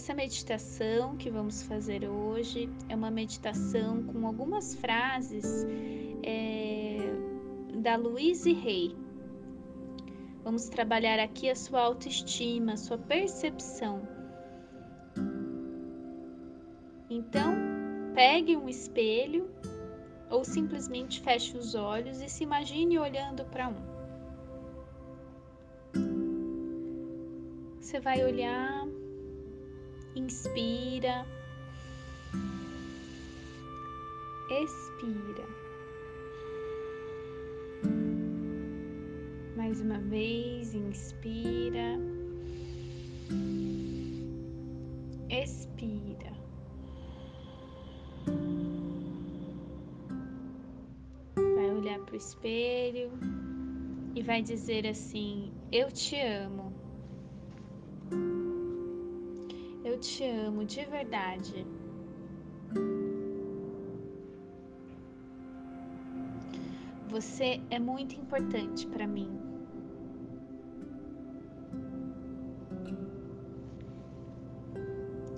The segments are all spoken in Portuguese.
Essa meditação que vamos fazer hoje é uma meditação com algumas frases é, da Louise Hay. Vamos trabalhar aqui a sua autoestima, a sua percepção. Então, pegue um espelho ou simplesmente feche os olhos e se imagine olhando para um. Você vai olhar Inspira. Expira. Mais uma vez, inspira. Expira. Vai olhar para o espelho e vai dizer assim: Eu te amo. Te amo de verdade. Você é muito importante para mim.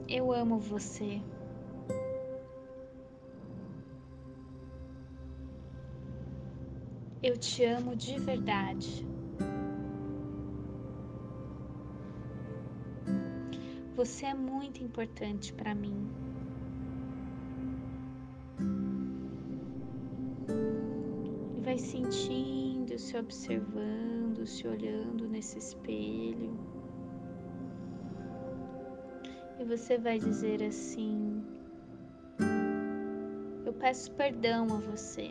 Eu amo você. Eu te amo de verdade. Você é muito importante para mim. E vai sentindo, se observando, se olhando nesse espelho. E você vai dizer assim: Eu peço perdão a você.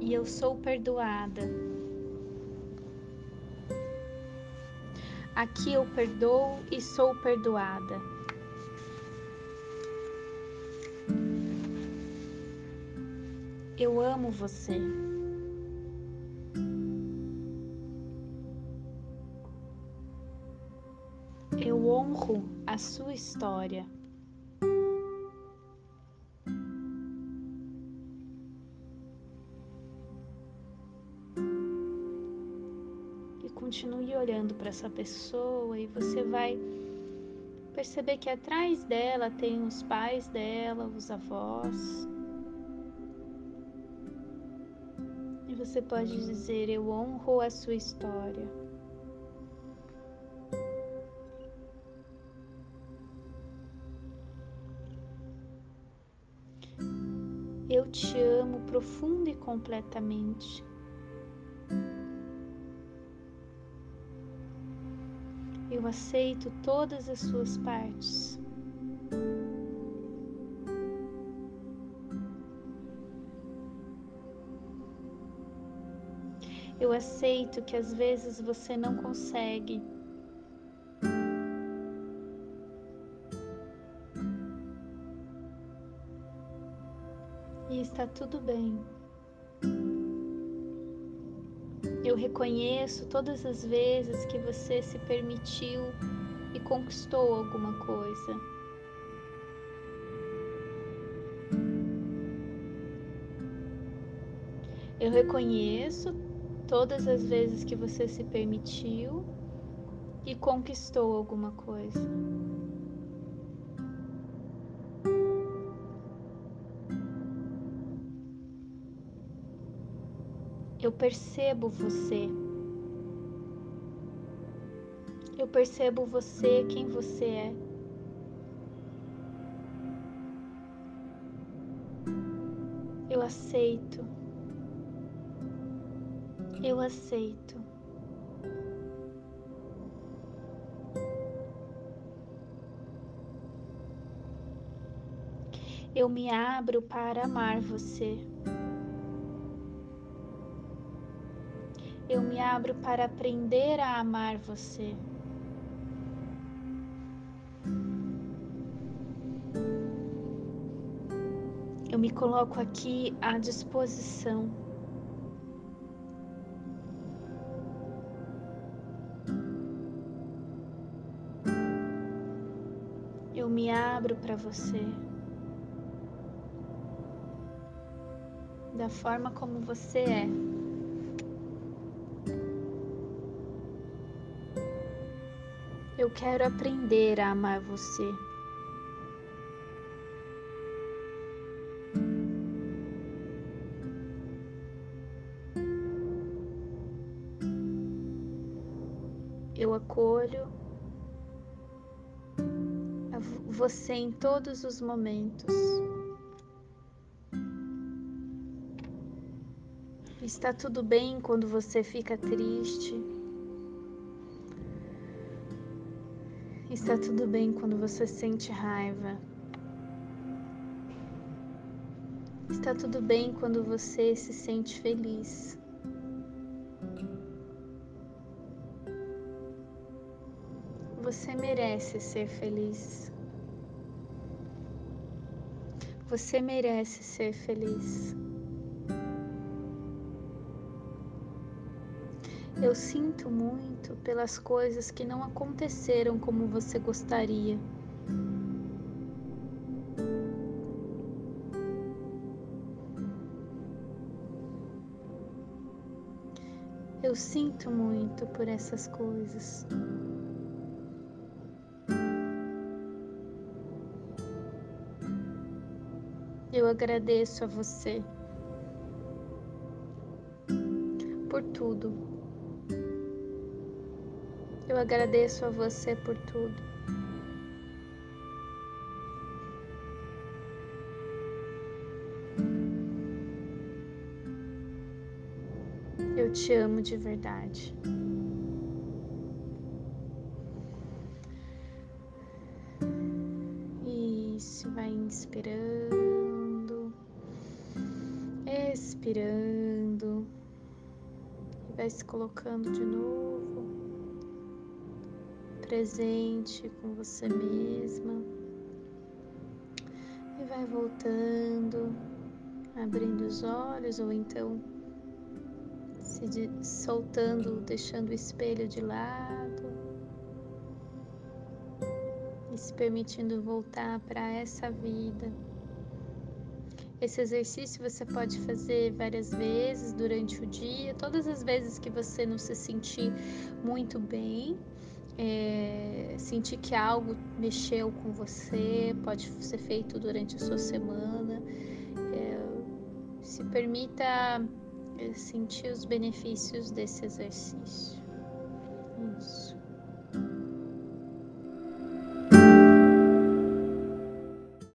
E eu sou perdoada. Aqui eu perdoo e sou perdoada. Eu amo você. Eu honro a sua história. Continue olhando para essa pessoa e você vai perceber que atrás dela tem os pais dela, os avós. E você pode dizer: Eu honro a sua história. Eu te amo profunda e completamente. Eu aceito todas as suas partes. Eu aceito que às vezes você não consegue. E está tudo bem. Eu reconheço todas as vezes que você se permitiu e conquistou alguma coisa. Eu reconheço todas as vezes que você se permitiu e conquistou alguma coisa. Eu percebo você. Eu percebo você, quem você é. Eu aceito. Eu aceito. Eu me abro para amar você. Eu me abro para aprender a amar você. Eu me coloco aqui à disposição. Eu me abro para você. Da forma como você é. Quero aprender a amar você. Eu acolho você em todos os momentos. Está tudo bem quando você fica triste. Está tudo bem quando você sente raiva. Está tudo bem quando você se sente feliz. Você merece ser feliz. Você merece ser feliz. Eu sinto muito pelas coisas que não aconteceram como você gostaria. Eu sinto muito por essas coisas. Eu agradeço a você por tudo. Eu agradeço a você por tudo. Eu te amo de verdade. Isso, vai inspirando expirando vai se colocando de novo presente com você mesma e vai voltando, abrindo os olhos ou então se de, soltando, deixando o espelho de lado e se permitindo voltar para essa vida. Esse exercício você pode fazer várias vezes durante o dia, todas as vezes que você não se sentir muito bem, é, sentir que algo mexeu com você, pode ser feito durante a sua semana. É, se permita é, sentir os benefícios desse exercício. Isso.